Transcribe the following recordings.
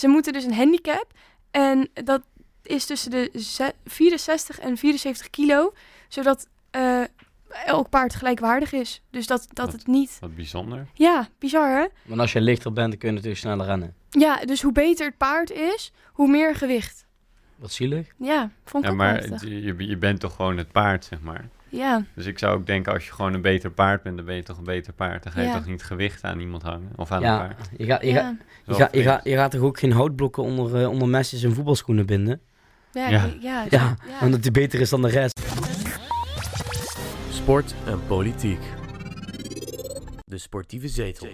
ze moeten dus een handicap. En dat is tussen de ze- 64 en 74 kilo. Zodat eh, elk paard gelijkwaardig is. Dus dat, dat Wat? het niet... Wat bijzonder. Ja, bizar hè? Maar als je lichter bent, dan kun je natuurlijk sneller rennen. Ja, dus hoe beter het paard is, hoe meer gewicht. Wat zielig. Ja, vond ik Ja, ook maar je- je bent toch gewoon het paard, zeg maar. Ja, Dus ik zou ook denken, als je gewoon een beter paard bent, dan ben je toch een beter paard. Dan ga je Ja. toch niet gewicht aan iemand hangen of aan een Ja, paard. je, gaat, je, ja. gaat, je, gaat, je, vreemd. gaat, je gaat toch ook geen houtblokken onder, eh, onder mesjes en voetbalschoenen binden? Ja, Ja. ja. ja, Ja, ja. omdat die beter is dan de rest. Sport en politiek. De sportieve zetel.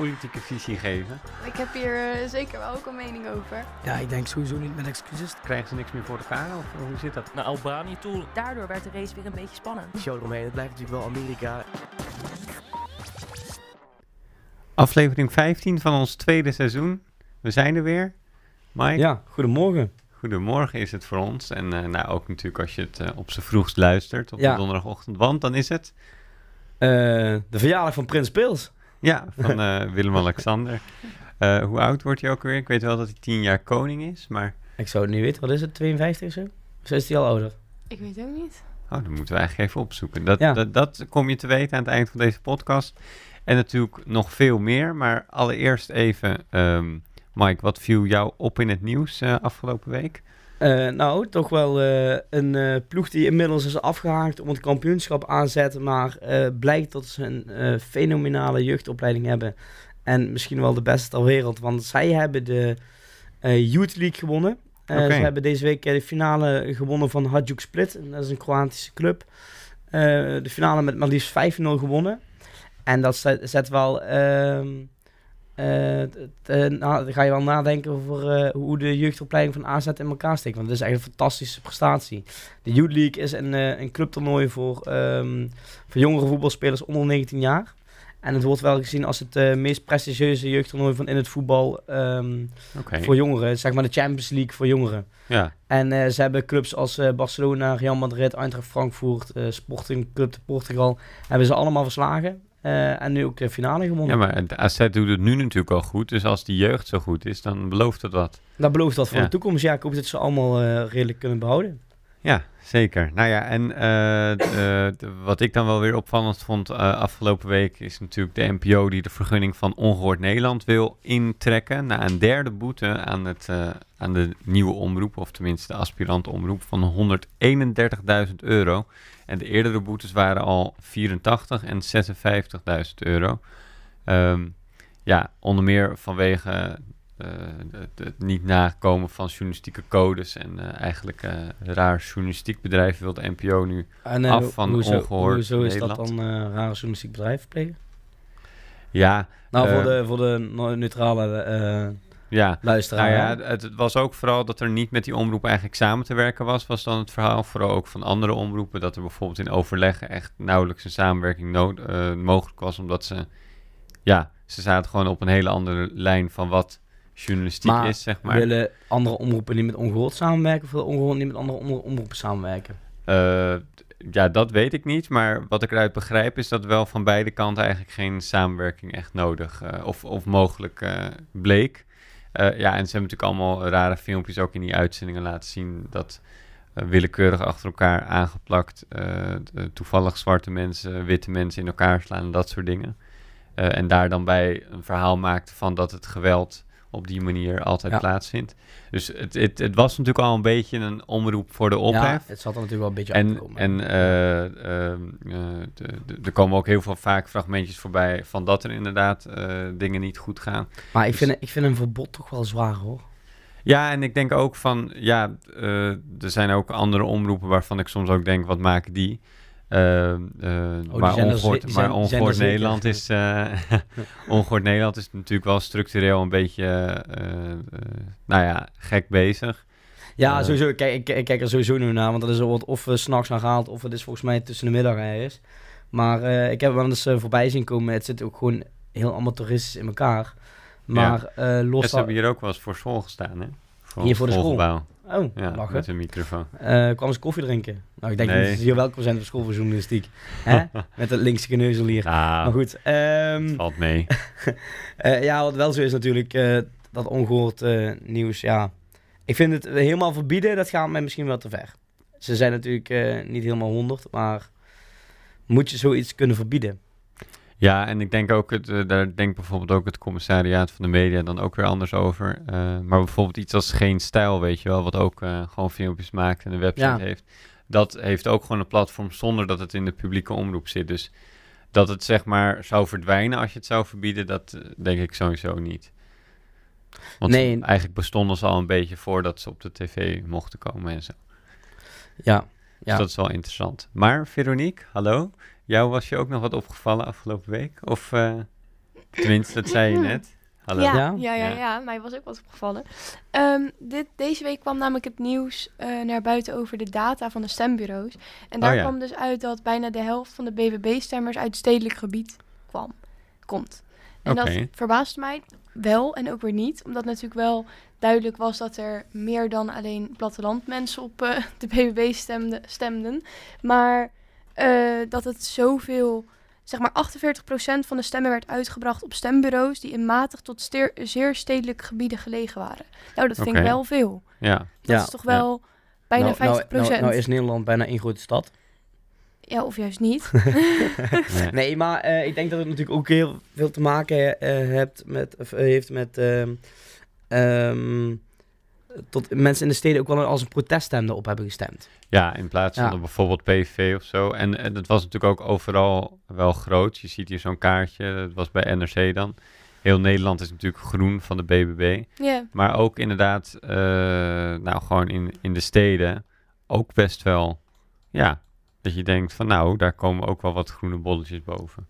Politieke visie geven, Ik heb hier eh, zeker wel ook een mening over. Ja, ik denk sowieso niet met excuses. krijgen ze niks meer voor elkaar of hoe zit dat? Naar Albanië toe. Daardoor werd de race weer een beetje spannend. Show eromheen, het blijft natuurlijk wel Amerika. Aflevering 15 van ons tweede seizoen. We zijn er weer. Mike, Ja, goedemorgen. goedemorgen is het voor ons. En eh, nou, ook natuurlijk als je het eh, op z'n vroegst luistert op Ja. de donderdagochtend. Want dan is het, Eh, de verjaardag van Prins Pils. Ja, van eh, Willem-Alexander. Eh, hoe oud wordt hij ook weer? Ik weet wel dat hij tien jaar koning is, maar... Ik zou het niet weten, wat is het, 52 of zo? Of is hij al ouder? Ik weet ook niet. Oh, dat moeten we eigenlijk even opzoeken. Dat, Ja. dat, dat kom je te weten aan het eind van deze podcast. En natuurlijk nog veel meer. Maar allereerst even, ehm, Mike, wat viel jou op in het nieuws eh, afgelopen week? Eh, nou, toch wel eh, een eh, ploeg die inmiddels is afgehaakt om het kampioenschap aanzetten. Maar blijkt dat ze een fenomenale jeugdopleiding hebben. En misschien wel de beste ter wereld. Want zij hebben de Youth League gewonnen. Ze hebben deze week de finale gewonnen van Hajduk Split. En dat is een Kroatische club. De finale met maar liefst 5-0 gewonnen. En dat zet, zet wel... ehm, dan ga je wel nadenken over eh, hoe de jeugdopleiding van AZ in elkaar steekt. Want het is echt een fantastische prestatie. De Youth League is een, eh, een clubtoernooi voor, ehm, voor jongere voetbalspelers onder 19 jaar. En het wordt wel gezien als het eh, meest prestigieuze jeugdtoernooi van in het voetbal ehm, voor jongeren. Zeg maar de Champions League voor jongeren. ja. En eh, ze hebben clubs als eh, Barcelona, Real Madrid, Eintracht Frankfurt, eh, Sporting Club de Portugal. Hebben ze allemaal verslagen. Eh, en nu ook de finale gewonnen. ja, maar de AZ doet het nu natuurlijk al goed. Dus als die jeugd zo goed is, dan belooft het wat. Dat belooft dat voor Ja. de toekomst. Ja, ik hoop dat ze allemaal eh, redelijk kunnen behouden. Ja, zeker. Nou ja, en eh, wat ik dan wel weer opvallend vond eh, afgelopen week is natuurlijk de NPO die de vergunning van Ongehoord Nederland wil intrekken. Na een derde boete aan, het, eh, aan de nieuwe omroep, of tenminste de aspirant omroep, van 131.000 euro. En de eerdere boetes waren al 84 en 56.000 euro. Ehm, ja, onder meer vanwege het, het niet nakomen van journalistieke codes en eh, eigenlijk eh, raar journalistiek bedrijf wil de NPO nu. Eh, Af van hoezo, ongehoord Hoezo is dat dan eh rare journalistiek bedrijf plegen? Ja, Nou, Eh, voor, de, voor de neutrale eh ja. luisteraar. Nou ja, het, was ook vooral dat er niet met die omroep eigenlijk samen te werken was, was dan het verhaal. Vooral ook van andere omroepen, dat er bijvoorbeeld in overleggen echt nauwelijks een samenwerking nood, eh, mogelijk was, omdat ze, ja, ze zaten gewoon op een hele andere lijn van wat journalistiek Maar is, zeg maar. Willen andere omroepen niet met ongehoord samenwerken of willen ongehoord niet met andere om- omroepen samenwerken? Eh, ja, dat weet ik niet. Maar wat ik eruit begrijp is dat wel van beide kanten eigenlijk geen samenwerking echt nodig eh, of, of mogelijk eh, bleek. Ja, en ze hebben natuurlijk allemaal rare filmpjes ook in die uitzendingen laten zien dat willekeurig achter elkaar aangeplakt toevallig zwarte mensen, witte mensen in elkaar slaan en dat soort dingen. En daar dan bij een verhaal maakte van dat het geweld op die manier altijd Ja. plaatsvindt. Dus het, het, het was natuurlijk al een beetje een omroep voor de ophef. Ja, het zat er natuurlijk wel een beetje te En, komen. en eh, ehm, eh, er komen ook heel veel vaak fragmentjes voorbij van dat er inderdaad eh, dingen niet goed gaan. maar ik dus- vind, ik vind een verbod toch wel zwaar hoor. Ja, en ik denk ook van, ja, er zijn ook andere omroepen waarvan ik soms ook denk, wat maken die? Eh, eh, die maar ongehoord, maar er ongehoord. Nederland is, ongehoord Nederland is natuurlijk wel structureel een beetje, eh, nou ja, gek bezig. Ja, sowieso. Kijk, ik, ik kijk er sowieso nu naar, want dat is wordt of uh, s'nachts aan gehaald, of het is volgens mij tussen de middag ergens. Maar ik heb wel eens voorbij zien komen. Het zit ook gewoon heel amateuristisch in elkaar. Maar Ja, los ze hebben hier ook wel eens voor school gestaan, hè? Hier voor de school? Oh, Ja, lachen. met een microfoon. Eh kwam ze koffie drinken. Nou, ik denk Nee. dat ze hier welkom zijn voor school voor journalistiek. Hè? Met het linkse geneuzel hier. Ah, Maar goed, ehm, valt mee. eh, ja, wat wel zo is natuurlijk, eh, dat ongehoord eh, nieuws, ja. Ik vind het helemaal verbieden, dat gaat mij misschien wel te ver. Ze zijn natuurlijk niet helemaal honderd, maar moet je zoiets kunnen verbieden? Ja, en ik denk ook, het, eh, daar denkt bijvoorbeeld ook het commissariaat van de media dan ook weer anders over. Eh, maar bijvoorbeeld iets als Geen Stijl, weet je wel, wat ook eh, gewoon filmpjes maakt en een website Ja. heeft. Dat heeft ook gewoon een platform zonder dat het in de publieke omroep zit. Dus dat het zeg maar zou verdwijnen als je het zou verbieden, dat denk ik sowieso niet. Want Nee. eigenlijk bestonden ze al een beetje voordat ze op de tv mochten komen en zo. Ja, Dus Ja. dat is wel interessant. Maar Veronique, hallo. Jou was je ook nog wat opgevallen afgelopen week? Of eh, tenminste, dat zei je net. Hallo. Ja, Ja? ja, ja, mij was ook wat opgevallen. Ehm, dit, deze week kwam namelijk het nieuws eh, naar buiten over de data van de stembureaus. En daar Oh ja. kwam dus uit dat bijna de helft van de BBB-stemmers uit het stedelijk gebied kwam, komt. En Oké. dat verbaasde mij wel en ook weer niet, omdat natuurlijk wel duidelijk was dat er meer dan alleen plattelandmensen op eh, de BBB stemde, stemden. Maar eh, dat het zoveel zeg maar 48% van de stemmen werd uitgebracht op stembureaus die in matig tot steer- zeer stedelijke gebieden gelegen waren. Nou, dat vind ik wel veel. Ja, Dat Ja, is toch wel bijna nou, 50%. nou, nou, nou is Nederland bijna één grote stad. Ja, of juist niet. nee. Nee, maar eh, ik denk dat het natuurlijk ook heel veel te maken eh, hebt met, of, eh, heeft met... ehm, tot mensen in de steden ook wel als een proteststem op hebben gestemd. ja, in plaats van Ja. bijvoorbeeld PVV of zo. En, en dat was natuurlijk ook overal wel groot. Je ziet hier zo'n kaartje, dat was bij NRC dan. Heel Nederland is natuurlijk groen van de BBB. Ja, Maar ook inderdaad, eh, nou gewoon in, in de steden, ook best wel, ja, dat je denkt van nou, daar komen ook wel wat groene bolletjes boven.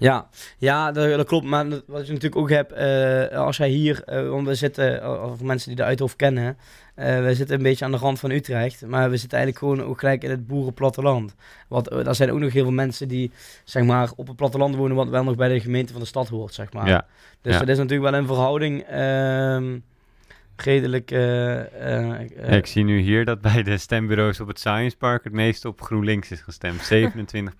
Ja, ja dat, dat klopt. Maar wat je natuurlijk ook hebt, eh, als jij hier, want we zitten, eh, voor mensen die de Uithof kennen, we zitten een beetje aan de rand van Utrecht, maar we zitten eigenlijk gewoon ook gelijk in het boerenplatteland. Want er zijn ook nog heel veel mensen die, zeg maar, op het platteland wonen, wat wel nog bij de gemeente van de stad hoort, zeg maar. Ja, Dus ja. dat is natuurlijk wel een verhouding ehm, redelijk... ik zie nu hier dat bij de stembureaus op het Science Park het meeste op GroenLinks is gestemd, 27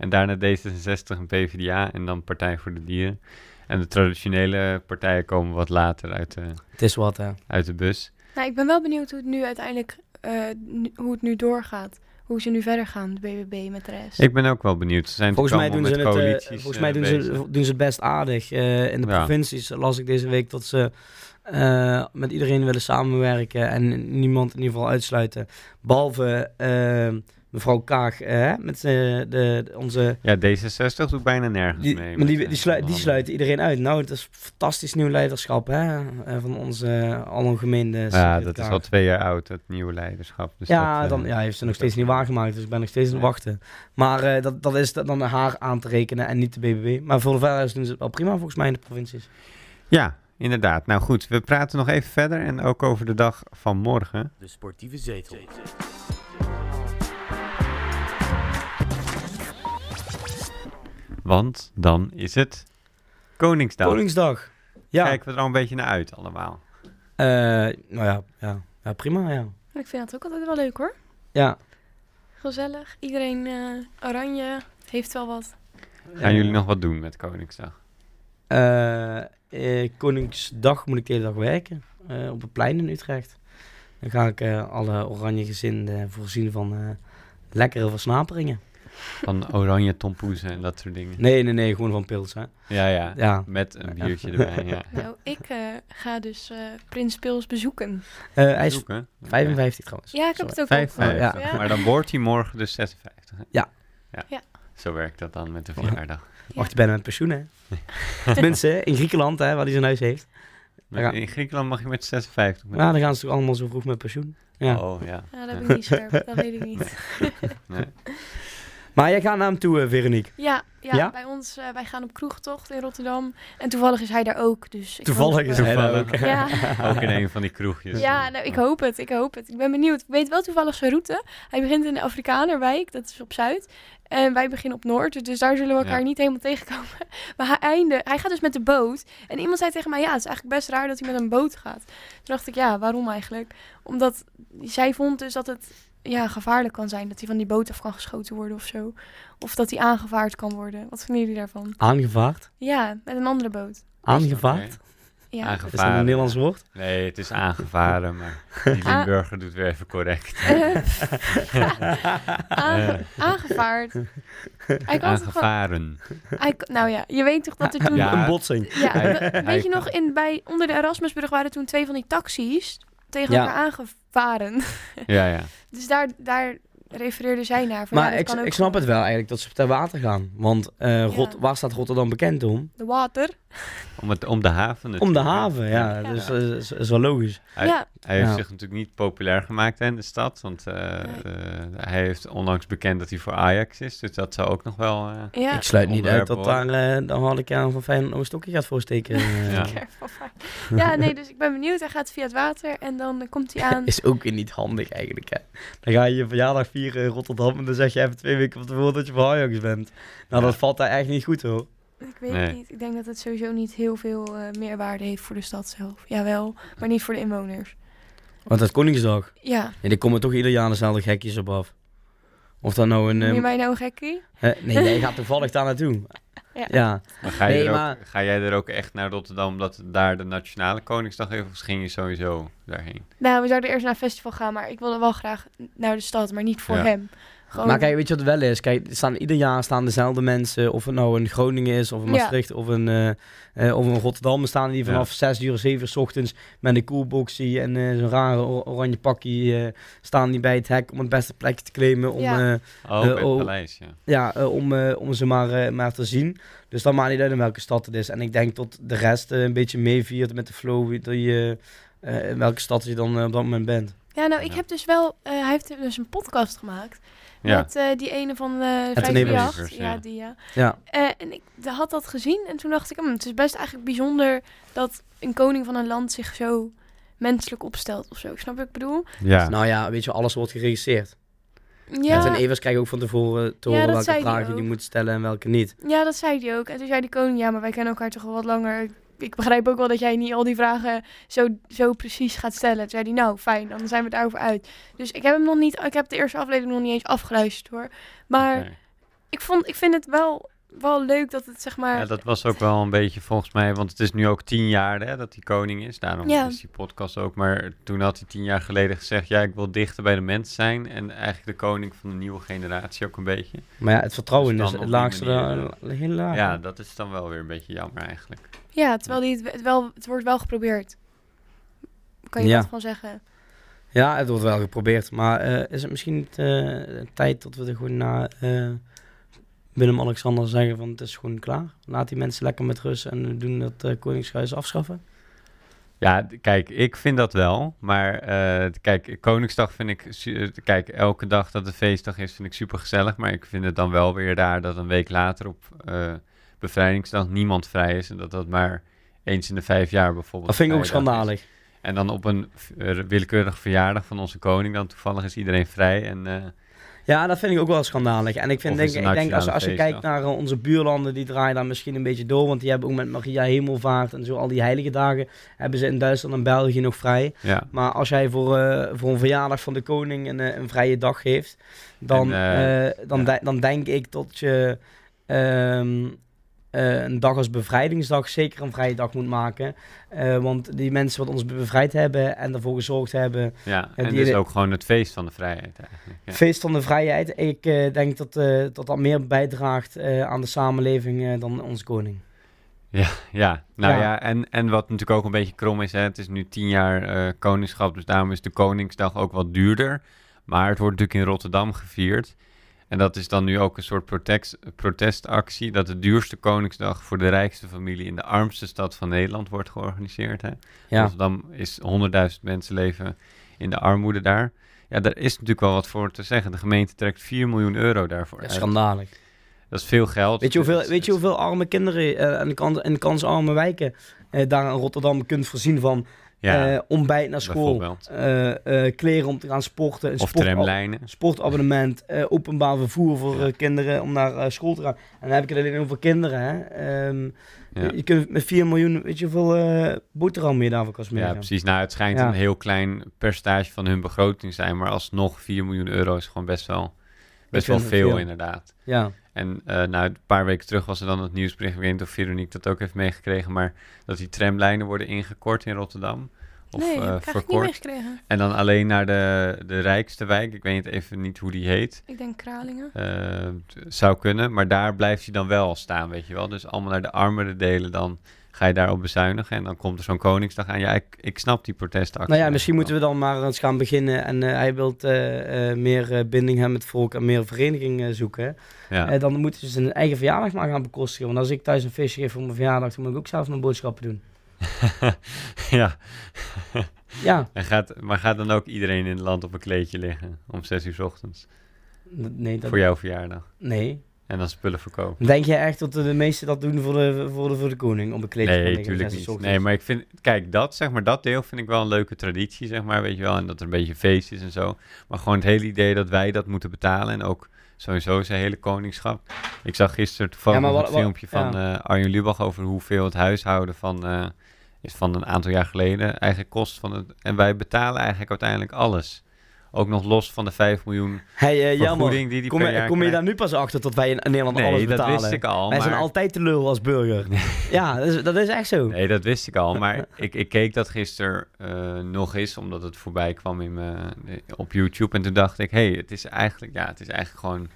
En daarna D66 en PvdA en dan Partij voor de Dieren. En de traditionele partijen komen wat later uit de, het is wat, hè. uit de bus. nou, ik ben wel benieuwd hoe het nu uiteindelijk, eh, nu- hoe het nu doorgaat. Hoe ze nu verder gaan, de BBB met de rest. Ik ben ook wel benieuwd. Ze zijn Volgens mij, doen ze, het, eh, volgens mij eh, doen, bezig. ze, doen ze het best aardig. Eh, in de Ja. provincies las ik deze week dat ze eh, met iedereen willen samenwerken en niemand in ieder geval uitsluiten. Behalve eh, mevrouw Kaag, eh, met eh, de, de- onze... Ja, D66 doet bijna nergens Die, mee. maar die, eh, die, slui- die onderhandelen. sluiten iedereen uit. Nou, het is fantastisch nieuw leiderschap hè? van onze uh, algemene Ja, dat is al twee jaar oud, het nieuwe leiderschap. Dus ja, dat, dan ja, heeft ze nog steeds is niet waargemaakt, dus ik ben nog steeds aan het wachten. Maar eh, dat, dat is dan haar aan te rekenen en niet de BBB. Maar voor de verder doen ze het wel prima volgens mij in de provincies. Ja, inderdaad. Nou goed, we praten nog even verder en ook over de dag van morgen. De sportieve zetel. Want dan is het Koningsdag. Koningsdag. Ja, Kijken we er al een beetje naar uit allemaal. Eh, nou ja, ja, ja, prima ja. Ik vind dat ook altijd wel leuk hoor. Ja. Gezellig. Iedereen eh, oranje. Heeft wel wat. Gaan jullie nog wat doen met Koningsdag? Eh, eh, Koningsdag moet ik de hele dag werken eh, op het plein in Utrecht. Dan ga ik eh, alle oranje gezinden voorzien van eh, lekkere versnaperingen. Van oranje tompoezen en dat soort dingen. Nee, nee, nee, gewoon van pils hè. Ja, ja. Ja. Met een biertje erbij. Ja. Nou, ik eh, ga dus eh, Prins Pils bezoeken. Eh, hij is Zoeken. 55 trouwens. Ja, ik heb het ook vijf. Ja. Maar dan wordt hij morgen dus 56. hè? Ja. ja. Ja. Zo werkt dat dan met de verjaardag. Wacht, je bijna met pensioen hè. Tenminste, in Griekenland hè, waar hij zijn huis heeft. Met-. In Griekenland mag je met 56. Met... Nou, dan gaan ze toch allemaal zo vroeg met pensioen. Ja. Oh ja. Ja, dat ben ik niet scherp. Dat weet ik niet. Nee. Maar jij gaat naar hem toe, eh, Veronique. Ja, ja, Ja? bij ons, eh, wij gaan op kroegtocht in Rotterdam. En toevallig is hij daar ook. Dus ik Toevallig hoop, is eh, hij daar Toevallig. ook. Ja, Ook in een van die kroegjes. ja nou, ik hoop het, ik hoop het. Ik ben benieuwd. Ik weet wel toevallig zijn route. Hij begint in de Afrikanerwijk, dat is op Zuid. En wij beginnen op Noord, dus daar zullen we elkaar Ja. niet helemaal tegenkomen. Maar hij, einde, hij gaat dus met de boot. En iemand zei tegen mij, ja, het is eigenlijk best raar dat hij met een boot gaat. Toen dacht ik, ja, waarom eigenlijk? Omdat zij vond dus dat het ja, gevaarlijk kan zijn. Dat hij van die boot af kan geschoten worden of zo. Of dat hij aangevaard kan worden. Wat vinden jullie daarvan? Aangevaard? Ja, met een andere boot. Aangevaard? Ja. Is dat een Nederlands woord? Nee, het is aangevaren, maar die Ah. Limburger doet weer even correct. Aange- aangevaard. Hij kan toch gewoon- Aangevaren. nou ja, je weet toch dat er toen... Ja. Een botsing. Ja, weet je nog, in, bij, onder de Erasmusbrug waren toen twee van die taxis tegen elkaar aangevaren. Ja, ja. Dus daar, daar refereerde zij naar. Van, Maar ik, ik snap het wel eigenlijk dat ze ter water gaan. Want eh, Rot, waar staat Rotterdam bekend om? De water. Om, het, om de haven Om de natuurlijk. haven, ja. Ja. Dus dat is, is wel logisch. Hij, Ja. hij heeft Ja. zich natuurlijk niet populair gemaakt hè, in de stad. Want eh, Nee. eh, hij heeft onlangs bekend dat hij voor Ajax is. Dus dat zou ook nog wel... eh, Ja. Ik sluit niet uit dat daar uh, de harde kern van Feyenoord een stokje gaat voorsteken. eh. Ja. Nee, dus ik ben benieuwd. Hij gaat via het water en dan eh, komt hij aan. Is ook weer niet handig eigenlijk, hè. Dan ga je je verjaardag vieren in Rotterdam en dan zeg je even twee weken van tevoren dat je voor Ajax bent. Nou, Ja. dat valt daar echt niet goed, hoor. Ik weet Nee. het niet. Ik denk dat het sowieso niet heel veel eh, meerwaarde heeft voor de stad zelf. Jawel, maar niet voor de inwoners. Want dat is Koningsdag. Ja, Ja, die komen toch ieder jaar dezelfde gekjes op af. Of dat nou een... noem je ehm, mij nou een gekkie? hè, nee, jij gaat toevallig daar naartoe. Ja. ja. Maar ga, je Nee, er ook, maar- ga jij er ook echt naar Rotterdam omdat daar de Nationale Koningsdag is? Of ging je sowieso daarheen? Nou, we zouden eerst naar een festival gaan, maar ik wilde wel graag naar de stad, maar niet voor Ja. hem. Gewoon, Maar kijk, weet je wat het wel is? Kijk, er staan, ieder jaar staan dezelfde mensen, of het nou in Groningen is, of in Ja. Maastricht, of, in, eh, eh, of in Rotterdam, staan die vanaf 6 uur, 7 uur 's ochtends met een coolboxie en eh, zo'n rare or- oranje pakje eh, staan die bij het hek om het beste plekje te claimen, om, Ja. eh, Oh, het oh. paleis, ja. ja, eh, om, eh, om ze maar, eh, maar te zien. Dus dan maakt niet uit in welke stad het is. En ik denk dat de rest eh, een beetje meeviert met de flow die je, eh, in welke stad je dan op dat moment bent. Ja, nou, ik Ja. heb dus wel... eh, hij heeft dus een podcast gemaakt Ja, met eh, die ene van uh, de 538. Neighbors, Ja, ja. die ja. Ja. Eh, en ik had dat gezien en toen dacht ik, hm, het is best eigenlijk bijzonder dat een koning van een land zich zo menselijk opstelt of zo. Snap je wat ik bedoel? ja. Nou ja, weet je, alles wordt geregistreerd. Ja, En Evers krijg je ook van tevoren te Ja, horen dat welke vragen je ook. moet stellen en welke niet. ja, dat zei hij ook. En toen zei die koning, ja, maar wij kennen elkaar toch al wat langer. Ik begrijp ook wel dat jij niet al die vragen zo, zo precies gaat stellen. Toen zei hij, nou, fijn, dan zijn we het daarover uit. Dus ik heb hem nog niet, ik heb de eerste aflevering nog niet eens afgeluisterd hoor. Maar ik, vond, ik vind het wel, wel leuk dat het zeg maar... Ja, dat was ook wel een beetje volgens mij, want het is nu ook tien jaar hè, dat hij koning is. Daarom Ja. is die podcast ook. Maar toen had hij tien jaar geleden gezegd, ja, ik wil dichter bij de mens zijn. En eigenlijk de koning van de nieuwe generatie ook een beetje. Maar ja, het vertrouwen Dus is het laagste, manier, de- heel laag. Ja, dat is dan wel weer een beetje jammer eigenlijk. Ja, terwijl die het, wel, het wordt wel geprobeerd. Kan je Ja. dat van zeggen? Ja, het wordt wel geprobeerd. Maar eh, is het misschien niet eh, tijd dat we er gewoon naar eh, Willem-Alexander zeggen van het is gewoon klaar. Laat die mensen lekker met rust en we doen dat eh Koningshuis afschaffen. Ja, kijk, ik vind dat wel. Maar eh, kijk, Koningsdag vind ik... eh, Kijk, elke dag dat het feestdag is, vind ik super gezellig. Maar ik vind het dan wel weer raar dat een week later op bevrijdingsdag niemand vrij is. En dat dat maar eens in de vijf jaar bijvoorbeeld Dat vind ik ook is. schandalig. En dan op een willekeurig verjaardag van onze koning, dan toevallig is iedereen vrij. En Ja, dat vind ik ook wel schandalig. En ik, vind, denk, ik denk als, als je kijkt naar eh, onze buurlanden, die draaien daar misschien een beetje door. Want die hebben ook met Maria Hemelvaart en zo al die heilige dagen, hebben ze in Duitsland en België nog vrij. ja, Maar als jij voor, eh, voor een verjaardag van de koning een, eh, een vrije dag geeft, dan, En, dan, ja. de- dan denk ik dat je ehm, eh, een dag als bevrijdingsdag zeker een vrije dag moet maken. Eh, want die mensen wat ons bevrijd hebben en ervoor gezorgd hebben, ja. en die- is ook gewoon het feest van de vrijheid eigenlijk. Ja. feest van de vrijheid. Ik eh, denk dat, eh, dat dat meer bijdraagt eh, aan de samenleving eh, dan onze koning. Ja, nou ja, Ja. en, en wat natuurlijk ook een beetje krom is, hè, het is nu tien jaar eh, koningschap, dus daarom is de Koningsdag ook wat duurder. Maar het wordt natuurlijk in Rotterdam gevierd. En dat is dan nu ook een soort protest, protestactie, dat de duurste Koningsdag voor de rijkste familie in de armste stad van Nederland wordt georganiseerd. Hè. Ja. Rotterdam is 100.000 mensen leven in de armoede daar. ja, daar is natuurlijk wel wat voor te zeggen. De gemeente trekt 4 miljoen euro daarvoor Ja, uit. schandalig. Dat is veel geld. Weet je hoeveel, weet je hoeveel arme kinderen eh, en, de kans, kansarme wijken eh, daar in Rotterdam kunt voorzien van Ja, eh, ontbijt naar school, eh, eh, kleren om te gaan sporten, een Of sport- tramlijnen. sportabonnement, openbaar vervoer voor kinderen om naar school te gaan. En dan heb ik het alleen over kinderen. Hè. Ehm, Ja. je, kunt met 4 miljoen, weet je hoeveel eh boterham je daarvoor kan smeren? Ja, precies. Nou, het schijnt Ja. een heel klein percentage van hun begroting zijn, maar alsnog 4 miljoen euro is gewoon best wel, best wel veel, veel. inderdaad. Ja. En eh, nou, een paar weken terug was er dan het nieuwsbericht, ik weet niet of Veronique dat ook heeft meegekregen, maar dat die tramlijnen worden ingekort in Rotterdam. Of nee, niet verkort. meegekregen. En dan alleen naar de, de rijkste wijk, ik weet even niet hoe die heet. Ik denk Kralingen. Eh, zou kunnen, maar daar blijft hij dan wel staan, weet je wel. Dus allemaal naar de armere delen, dan ga je daarop bezuinigen. En dan komt er zo'n Koningsdag aan. Ja, ik, ik snap die protestactie. Nou ja, misschien moeten we dan maar eens gaan beginnen. En eh, hij wil meer eh, binding hebben met het volk en meer vereniging eh, zoeken. Ja. Eh, dan moeten ze zijn eigen verjaardag maar gaan bekostigen. Want als ik thuis een feestje geef voor mijn verjaardag, dan moet ik ook zelf mijn boodschappen doen. ja. Ja, En gaat, maar gaat dan ook iedereen in het land op een kleedje liggen om 6 uur 's ochtends? nee. Dat, Voor jouw verjaardag. Nee. En dan spullen verkopen. Denk je echt dat de meesten dat doen voor de, voor de, voor de koning? Om een kleedje Nee, natuurlijk niet. ochtends? Nee, maar ik vind, kijk, dat, zeg maar, dat deel vind ik wel een leuke traditie, zeg maar, weet je wel. En dat er een beetje feest is en zo. Maar gewoon het hele idee dat wij dat moeten betalen en ook sowieso zijn hele koningschap. Ik zag gisteren toevallig Ja, wat- een filmpje van eh, Arjen Lubach over hoeveel het huishouden van, eh, is van een aantal jaar geleden eigenlijk kost. Van het, en wij betalen eigenlijk uiteindelijk alles. Ook nog los van de 5 miljoen Hey, eh, Jelmer, vergoeding die die kom, je, kom je daar nu pas achter dat wij in Nederland alles Nee, betalen? dat wist ik al. Wij maar... zijn altijd te lul als burger. ja, dat is, dat is echt zo. Nee, dat wist ik al. Maar ik, ik keek dat gisteren eh, nog eens, omdat het voorbij kwam in mijn, op YouTube. En toen dacht ik, hé, hey, het is eigenlijk, ja, het is eigenlijk gewoon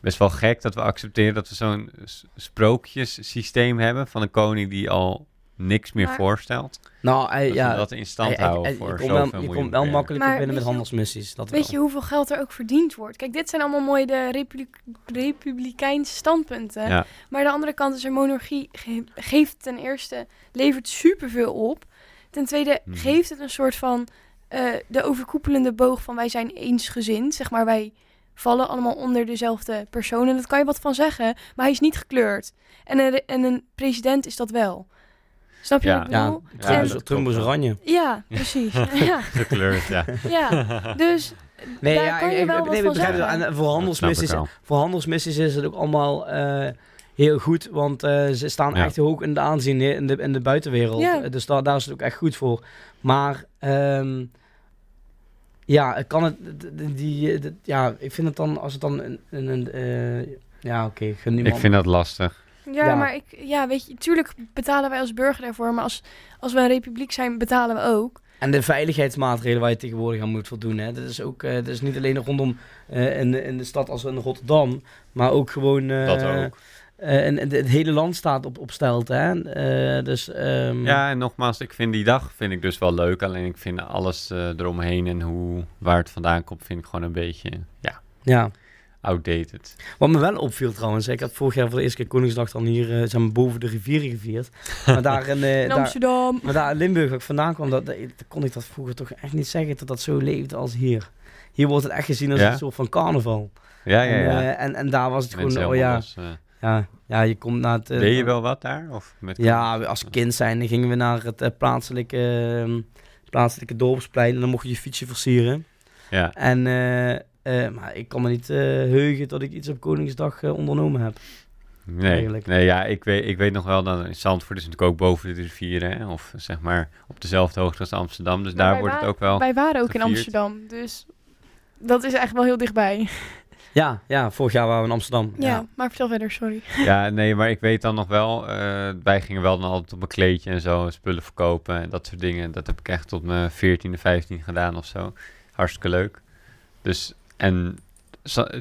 best wel gek dat we accepteren dat we zo'n sprookjessysteem hebben van een koning die al niks meer Maar- voorstelt. Nou, hij- Dat ja, we dat in stand hij- houden hij- voor je zoveel wel, je komt wel Maar binnen met handelsmissies. Dat Weet wel. je hoeveel geld er ook verdiend wordt? Kijk, dit zijn allemaal mooi de republiek, republikeinse standpunten. Ja. Maar de andere kant is een monarchie ge- geeft ten eerste, levert superveel op. Ten tweede Mhm. geeft het een soort van eh, de overkoepelende boog van wij zijn eensgezind. Zeg maar, wij vallen allemaal onder dezelfde persoon. En dat kan je wat van zeggen, maar hij is niet gekleurd. En een, en een president is dat wel. Snap je Ja. wat ik Ja, bedoel? En- is, Trump is oranje. Ja, precies. ja, Gekleurd, ja. ja, dus Nee, daar ja, kan je wel ik, wat nee, van zeggen. En voor handelsmissies, voor handelsmissies is het ook allemaal eh, heel goed, want eh, ze staan Ja. echt hoog in de aanzien in de, in de buitenwereld. Ja. Dus daar, daar is het ook echt goed voor. Maar ehm, ja, het kan het, die, ja, ik vind het dan, als het dan een, een, een, eh, ja, oké, Ik vind dat lastig. Ja, Ja. maar ik, ja, weet je, tuurlijk betalen wij als burger daarvoor, maar als, als we een republiek zijn, betalen we ook. En de veiligheidsmaatregelen waar je tegenwoordig aan moet voldoen. Hè. Dat is ook, eh, dat is niet alleen rondom eh, in, de- in de stad als in Rotterdam, maar ook gewoon. eh, Dat ook. eh, en, en het hele land staat op, op stelte. Hè. Eh, dus, ehm, Ja, en nogmaals, ik vind die dag vind ik dus wel leuk. Alleen ik vind alles eromheen en hoe, waar het vandaan komt, vind ik gewoon een beetje, ja, ja. Outdated. Wat me wel opviel trouwens, ik had vorig jaar voor de eerste keer Koningsdag dan hier eh, zeg maar, boven de rivieren gevierd. Maar daar in, eh, In daar, Amsterdam. maar daar in Limburg, waar ik vandaan kwam, dat, kon ik dat vroeger toch echt niet zeggen dat dat zo leefde als hier. Hier wordt het echt gezien als Ja? een soort van carnaval. Ja, ja, En, ja. eh, en, en daar was het Mensen gewoon, oh ja, eh. ja, ja, je komt naar het... eh, Deed je wel wat daar? Of met Ja, als kind zijn dan gingen we naar het eh, plaatselijke, ehm, plaatselijke dorpsplein en dan mocht je je fietsje versieren. Ja, En, eh, maar ik kan me niet eh, heugen dat ik iets op Koningsdag eh, ondernomen heb. nee. Eigenlijk. nee ja, ik weet, ik weet nog wel dat in Zandvoort is natuurlijk ook boven de rivieren. Hè? Of zeg maar op dezelfde hoogte als Amsterdam. Dus Maar daar wordt het ook wel... Wij waren ook in. Amsterdam, dus dat is echt wel heel dichtbij. Ja, ja, vorig jaar waren we in Amsterdam. Ja, maar vertel verder, sorry. Ja, nee, maar ik weet dan nog wel... eh, wij gingen wel dan altijd op een kleedje en zo spullen verkopen en dat soort dingen. Dat heb ik echt tot mijn 14e, 15 gedaan of zo. Hartstikke leuk. Dus, en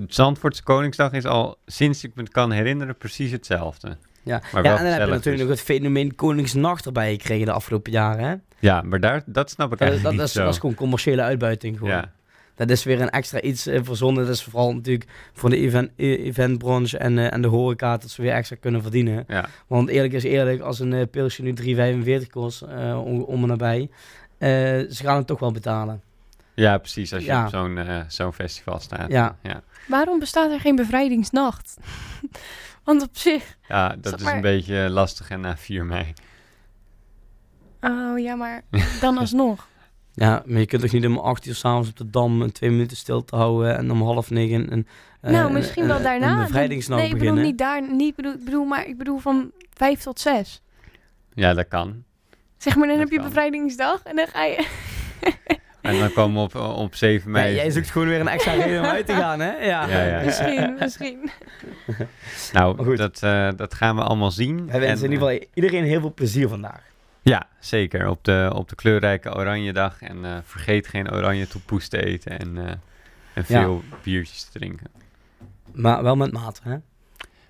Zandvoortse Koningsdag is al sinds ik me kan herinneren precies hetzelfde. Ja, Maar ja en dan heb je natuurlijk dus. nog het fenomeen Koningsnacht erbij gekregen de afgelopen jaren. Hè? Ja, maar daar, dat snap ik Dat, eigenlijk dat, niet is, zo. dat is gewoon commerciële uitbuiting. Gewoon. ja. Dat is weer een extra iets eh, verzonnen. Dat is vooral natuurlijk voor de event, e- eventbranche en, eh, en de horeca dat ze weer extra kunnen verdienen. Ja. Want eerlijk is eerlijk, als een eh, pilsje nu 3,45 kost, eh, om, om en nabij, eh, ze gaan het toch wel betalen. Ja, precies. Als je Ja. op zo'n eh, zo'n festival staat. Ja. Waarom bestaat er geen bevrijdingsnacht? Want op zich... Ja, dat is maar- een beetje lastig en na 4 mei. Oh ja, maar dan alsnog. Ja, maar je kunt toch niet om acht uur s'avonds op de Dam een twee minuten stil te houden en om half negen een, eh, nou, een- misschien een- wel een daarna. bevrijdingsnacht nee, ik bedoel beginnen. niet daar. Niet bedoel, ik bedoel, maar ik bedoel van vijf tot zes. Ja, dat kan. Zeg maar, dan Dat heb je bevrijdingsdag en dan ga je... En dan komen we op, op 7 Nee, mei. jij zoekt gewoon weer een extra reden om uit te gaan, hè? Ja. Ja, ja. misschien, misschien. Nou, dat, eh, dat gaan we allemaal zien. Wij wensen En, in ieder geval iedereen heel veel plezier vandaag. Ja, zeker. Op de, op de kleurrijke oranje dag. En eh, vergeet geen oranje toepoes te eten. En, eh, en Ja. veel biertjes te drinken. Maar wel met mate, hè?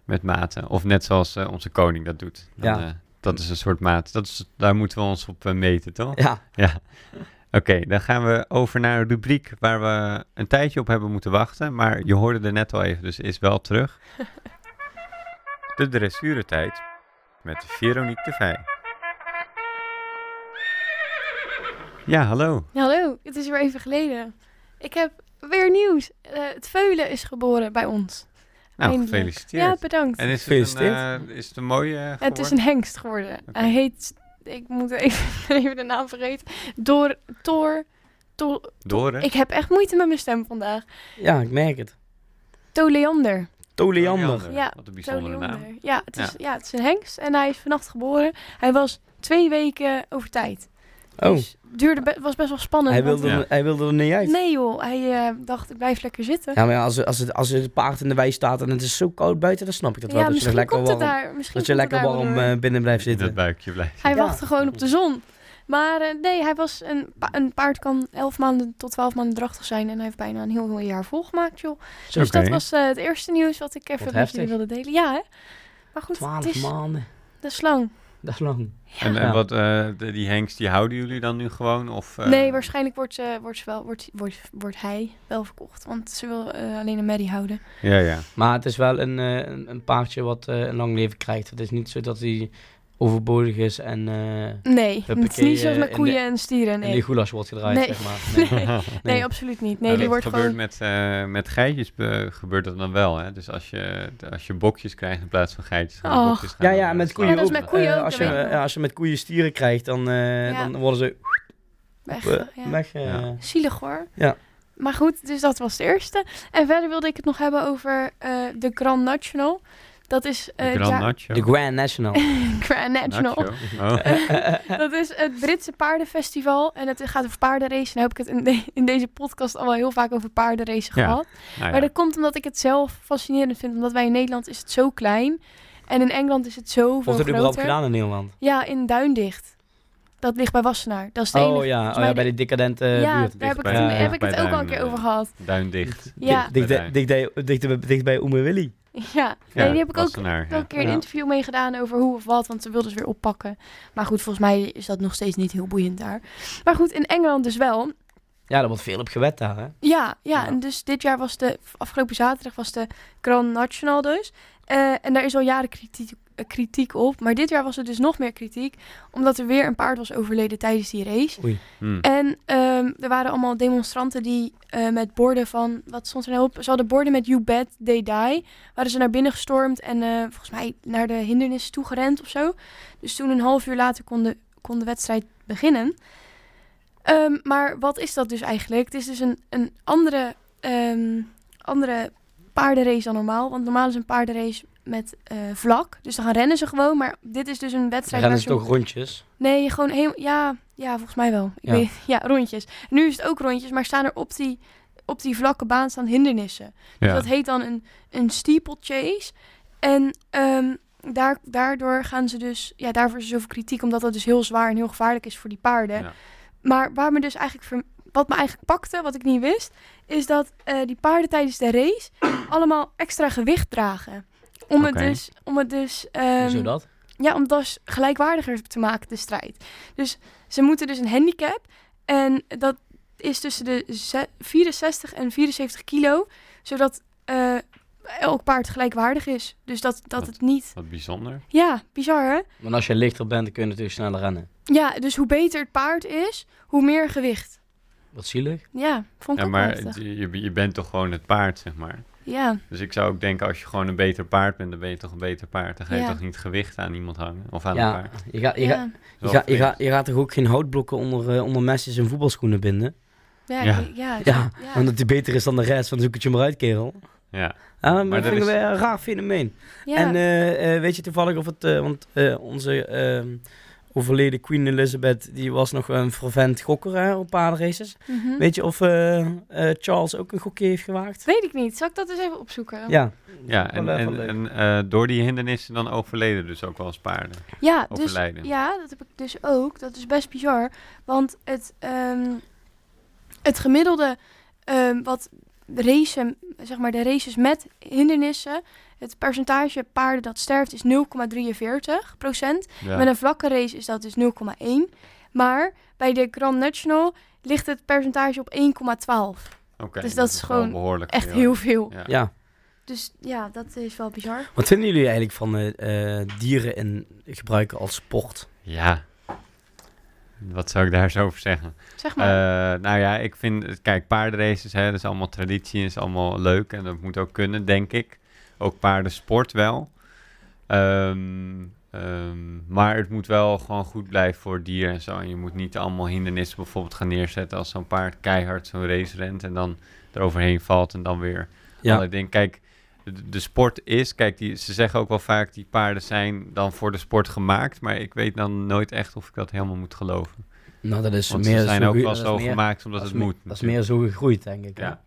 Met mate. Of net zoals eh, onze koning dat doet. Dan, Ja. eh, dat is een soort maat. Dat is, daar moeten we ons op meten, toch? Ja. Ja. Oké, dan gaan we over naar een rubriek waar we een tijdje op hebben moeten wachten. Maar je hoorde er net al even, dus is wel terug. De dressuurtijd met Veronique de Vij. Ja, hallo. Hallo, het is weer even geleden. Ik heb weer nieuws. Eh, het veulen is geboren bij ons. Nou, Eindelijk. gefeliciteerd. Ja, bedankt. en is het, een, eh, is het een mooie het is geworden? een hengst geworden. Hij heet, ik moet even, even de naam vergeten. Door, Tor, Tor, Dore? ik heb echt moeite met mijn stem vandaag. Ja, ik merk het. Toleander. Toleander. Ja, Wat een bijzondere naam. Ja het, is, Ja. ja. het is een hengst en hij is vannacht geboren. Hij was twee weken over tijd. Oh, Dus het duurde be- was best wel spannend. hij want- wilde, Ja. er- hij wilde er niet uit. Nee joh, hij eh, dacht ik blijf lekker zitten. Ja, maar ja, als, er- als, het, als het paard in de wei staat en het is zo koud buiten, dan snap ik dat wel. Ja, dat je misschien er lekker komt het warm, daar. Misschien dat je komt het lekker daar warm eh, binnen blijft In zitten. het buikje blijft. Hij Ja. wachtte gewoon op de zon. Maar eh, nee, hij was een, pa- een paard kan 11 maanden tot 12 maanden drachtig zijn. En hij heeft bijna een heel, heel jaar volgemaakt, joh. Dus dat was het eerste nieuws wat ik even Wat met jullie wilde delen. Ja, hè? Maar goed, Twaalf het is maanden. de slang. Dat is lang. En, en Ja. wat, eh, de- die hengst, die houden jullie dan nu gewoon? Of, eh, nee, waarschijnlijk wordt, ze, wordt, ze wel, wordt, wordt, wordt hij wel verkocht. Want ze wil eh, alleen een Maddie houden. Ja, ja. Maar het is wel een, eh, een, een paardje wat eh, een lang leven krijgt. Het is niet zo dat hij overbodig is en eh, Nee, het is niet zoals eh, met koeien en stieren. in die Nee, goulash wordt gedraaid, Nee. zeg maar. Nee. nee, nee. absoluut niet. Nee, Nou, die wordt gebeurt gewoon... met, eh, met geitjes be- gebeurt dat dan wel, hè? Dus als je, als je bokjes krijgt in plaats van geitjes, gaan de Och. bokjes gaan Ja, ja, met koeien Ja, dat ook. is met koeien ook, als, je, ja, als je met koeien stieren krijgt, dan, eh, Ja. dan worden ze Weg, ja. weg. eh, Ja. Zielig hoor. Ja. Maar goed, dus dat was de eerste. En verder wilde ik het nog hebben over eh, de Grand National. Dat is... eh, De Grand ja- Nacho. De Grand National. Grand National. Oh. Dat is het Britse paardenfestival. En het gaat over paardenracen. En heb ik het in, de- in deze podcast al wel heel vaak over paardenracen Ja. gehad. Nou ja. Maar dat komt omdat ik het zelf fascinerend vind. Omdat wij in Nederland is het zo klein. En in Engeland is het zoveel Wordt het überhaupt groter. gedaan in Nederland? Ja, in Duindicht. Dat ligt bij Wassenaar. Dat is de enige. Oh ja, oh, ja bij de- die decadente ja, buurt. daar heb ik bij- het, ja, heb ik bij het ook al een keer over gehad. Duin dicht. Ja. Dicht, Bij dicht, dicht, bij- dicht, bij- dicht bij Oeme Willy. Ja, nee, die heb ik ook Wassenaar, wel ja. een keer een interview mee gedaan over hoe of wat, want ze wilden ze weer oppakken. Maar goed, volgens mij is dat nog steeds niet heel boeiend daar. Maar goed, in Engeland dus wel. Ja, daar wordt veel op gewet daar, hè? Ja, ja, Ja. en dus dit jaar was de, afgelopen zaterdag was de Grand National dus. Eh, en daar is al jaren kritiek, kritiek op, maar dit jaar was er dus nog meer kritiek, omdat er weer een paard was overleden tijdens die race. Hm. En ehm, er waren allemaal demonstranten die eh, met borden van, wat stond er nou op? Ze hadden borden met You Bet, They Die. Waren ze naar binnen gestormd en eh, volgens mij naar de hindernis toe gerend of zo. Dus toen een half uur later kon de, kon de wedstrijd beginnen. Ehm, maar wat is dat dus eigenlijk? Het is dus een, een andere, ehm, andere paardenrace dan normaal. Want normaal is een paardenrace met eh, vlak. Dus dan gaan rennen ze gewoon. Maar dit is dus een wedstrijd rennen ze toch rondjes. Nee, gewoon helemaal. Ja, ja, volgens mij wel. Ik Ja. Weet, ja, rondjes. Nu is het ook rondjes, maar staan er op die, op die vlakke baan staan hindernissen. Dus Ja. dat heet dan een, een steeplechase. En ehm, daar, daardoor gaan ze dus. Ja, daarvoor is er zoveel kritiek, omdat dat dus heel zwaar en heel gevaarlijk is voor die paarden. Ja. Maar waar me dus eigenlijk. ver- wat me eigenlijk pakte, wat ik niet wist, is dat eh, die paarden tijdens de race allemaal extra gewicht dragen. Om het dus. Om het dus ehm, Zo dat? ja, om dat dus gelijkwaardiger te maken, de strijd. Dus ze moeten dus een handicap. En dat is tussen de ze- 64 en 74 kilo. Zodat eh, elk paard gelijkwaardig is. Dus dat, dat Wat- het niet... Wat bijzonder. Ja, bizar hè? Want als je lichter bent, dan kun je natuurlijk sneller rennen. Ja, dus hoe beter het paard is, hoe meer gewicht. Wat zielig. Ja, vond ik Ja, maar je- je bent toch gewoon het paard, zeg maar. Ja, Dus ik zou ook denken, als je gewoon een beter paard bent, dan ben je toch een beter paard. Dan ga je Ja. toch niet gewicht aan iemand hangen of aan een Ja, paard. je, gaat je, ja, gaat je, je, gaat je gaat toch ook geen houtblokken onder, eh, onder Messi's en voetbalschoenen binden? ja, Ja. ja, ja, Ja, ja. omdat die beter is dan de rest, van zoek het je maar uit, kerel. Ja, Ja, maar Maar dat vinden is- we een raar fenomeen. Ja. En eh, eh, weet je toevallig of het, eh, want eh, onze ehm, overleden Queen Elizabeth, die was nog een fervent gokker hè, op paardenraces. Mhm. Weet je of eh, eh, Charles ook een gokje heeft gewaagd? Weet ik niet. Zal ik dat eens even opzoeken? Ja. ja en, en, eh, door die hindernissen dan overleden dus ook wel eens paarden. Ja, dus, ja, dat heb ik dus ook. Dat is best bizar. Want het, ehm, het gemiddelde ehm, wat racen, zeg maar de races met hindernissen, het percentage paarden dat sterft is 0,43 procent. Ja. Met een vlakke race is dat dus 0,1. Maar bij de Grand National ligt het percentage op 1,12. Oké, dus dat is gewoon behoorlijk Echt veel. heel veel. Ja. ja. Dus ja, dat is wel bizar. Wat vinden jullie eigenlijk van eh, eh, dieren in gebruiken als sport? Ja. Wat zou ik daar zo over zeggen? Zeg maar. Eh, nou ja, ik vind, kijk, paardenraces, hè, dat is allemaal traditie, is allemaal leuk en dat moet ook kunnen, denk ik. Ook paardensport wel. Ehm, ehm, maar het moet wel gewoon goed blijven voor dieren en zo. En je moet niet allemaal hindernissen bijvoorbeeld gaan neerzetten als zo'n paard keihard zo'n race rent en dan eroverheen valt en dan weer Ja. allerlei dingen. Kijk, de, sport is, kijk, die, ze zeggen ook wel vaak die paarden zijn dan voor de sport gemaakt, maar ik weet dan nooit echt of ik dat helemaal moet geloven. Nou, dat is Want meer ze zijn ook wel zo meer- gemaakt omdat dat het moet. Dat is meer zo gegroeid, denk ik. hè? Ja.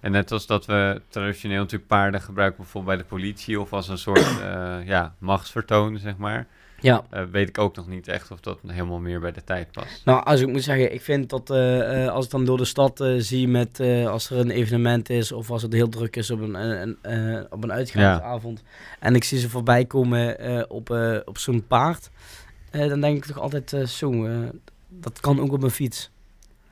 En net als dat we traditioneel natuurlijk paarden gebruiken, bijvoorbeeld bij de politie of als een soort eh, ja, machtsvertoon, zeg maar. Ja. Eh, weet ik ook nog niet echt of dat helemaal meer bij de tijd past. Nou, als ik moet zeggen, ik vind dat eh, eh, als ik dan door de stad eh, zie met eh, als er een evenement is of als het heel druk is op een, een, een, eh, op een uitgaansavond en ik zie ze voorbij komen eh, op, eh, op zo'n paard, eh, dan denk ik toch altijd eh, zo, eh, dat kan ook op een fiets.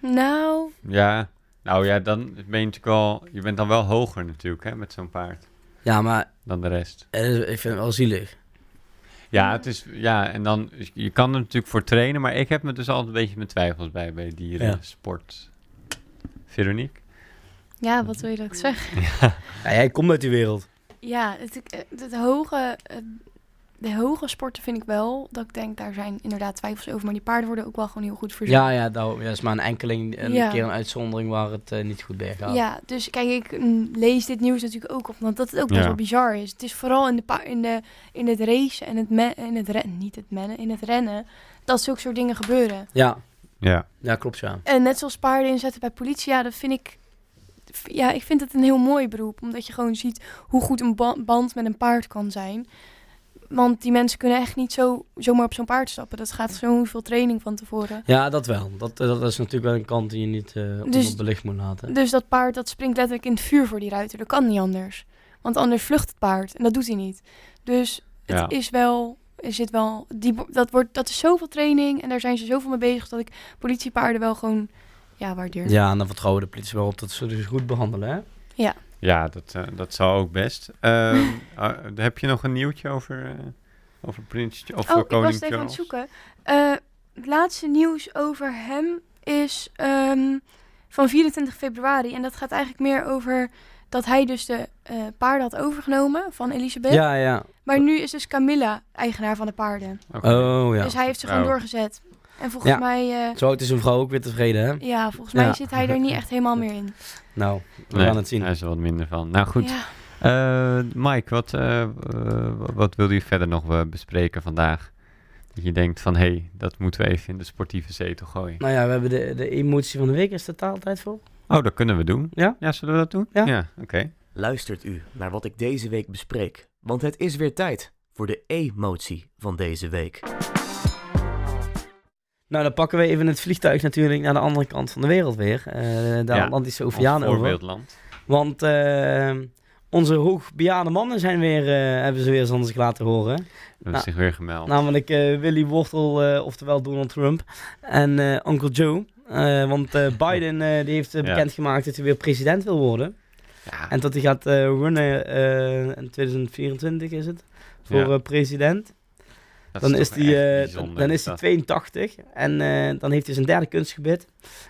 nou, Ja, nou ja, dan ben je natuurlijk wel, je bent dan wel hoger natuurlijk hè, met zo'n paard Ja, maar dan de rest. ik vind het wel zielig. Ja, het is, ja, en dan, je kan er natuurlijk voor trainen, maar ik heb me dus altijd een beetje mijn twijfels bij, bij dieren, sport. Veronique? ja, wat wil je dat ik zeg? Ja. Ja, jij komt uit die wereld. Ja, het, het, het hoge, eh, de hoge sporten vind ik wel, dat ik denk, daar zijn inderdaad twijfels over. Maar die paarden worden ook wel gewoon heel goed voorzien. Ja, ja, dat ja, is maar een enkeling, een Ja. keer een uitzondering waar het eh, niet goed bij gaat. Ja, dus kijk, ik mm, lees dit nieuws natuurlijk ook op, omdat dat het ook best Ja. wel bizar is. Het is vooral in, de pa- in, de, in het racen en het, in het rennen, niet het mennen, in het rennen, dat zulke soort dingen gebeuren. Ja, Ja. ja klopt ja. En net zoals paarden inzetten bij politie, ja, dat vind ik, ja, ik vind het een heel mooi beroep, omdat je gewoon ziet hoe goed een ba- band met een paard kan zijn. Want die mensen kunnen echt niet zo, zomaar op zo'n paard stappen. Dat gaat zoveel training van tevoren. Ja, dat wel. Dat, eh, dat is natuurlijk wel een kant die je niet eh Dus- onderbelicht moet laten. Dus dat paard dat springt letterlijk in het vuur voor die ruiter. Dat kan niet anders. Want anders vlucht het paard. En dat doet hij niet. Dus het Ja. is wel... Er zit wel die, dat, wordt, dat is zoveel training. En daar zijn ze zoveel mee bezig dat ik politiepaarden wel gewoon ja, waardeer. Ja, en dan vertrouwen de politie wel op dat ze dus goed behandelen, hè? Ja, dat, eh, dat zal ook best. Ehm, ah, heb je nog een nieuwtje over, eh, over Prins of Oh, eh, ik was Koning het even aan het zoeken. Eh, het laatste nieuws over hem is ehm, van 24 februari. En dat gaat eigenlijk meer over dat hij dus de eh, paarden had overgenomen van Elisabeth. Ja, ja. Maar nu is dus Camilla eigenaar van de paarden. Oké. Oh, ja. Dus hij heeft ze gewoon Oh. doorgezet. En volgens Ja. mij, eh, Zo is een vrouw ook weer tevreden, hè? ja, volgens mij Ja. zit hij er niet echt helemaal meer in. Nou, we Nee, gaan het zien. Hij is er wat minder van. Nou goed, Ja. Eh, Mike, wat, eh, eh, wat wilde je verder nog eh, bespreken vandaag? Dat je denkt van, hé, hey, dat moeten we even in de sportieve zetel gooien. Nou ja, we hebben de, de emotie van de week. Is er taal tijd voor? Oh, dat kunnen we doen. Ja? Ja, zullen we dat doen? Ja. oké. Luistert u naar wat ik deze week bespreek, want het is weer tijd voor de emotie van deze week. Nou, dan pakken we even het vliegtuig natuurlijk naar de andere kant van de wereld weer. eh, de Ja, Atlantische Oceaan over. voorbeeldland. Want eh, onze hoogbejaarde mannen zijn weer, eh, hebben ze weer aan zich laten horen. Hebben Nou, zich weer gemeld. Namelijk Willy Wortel, oftewel Donald Trump. En Uncle Joe. Want Biden die heeft Ja. bekendgemaakt dat hij weer president wil worden. ja, En dat hij gaat runnen in 2024 is het. Voor president. Dat dan is eh, bijzonder, dan is hij dat. 82 en eh, dan heeft hij zijn derde kunstgebit.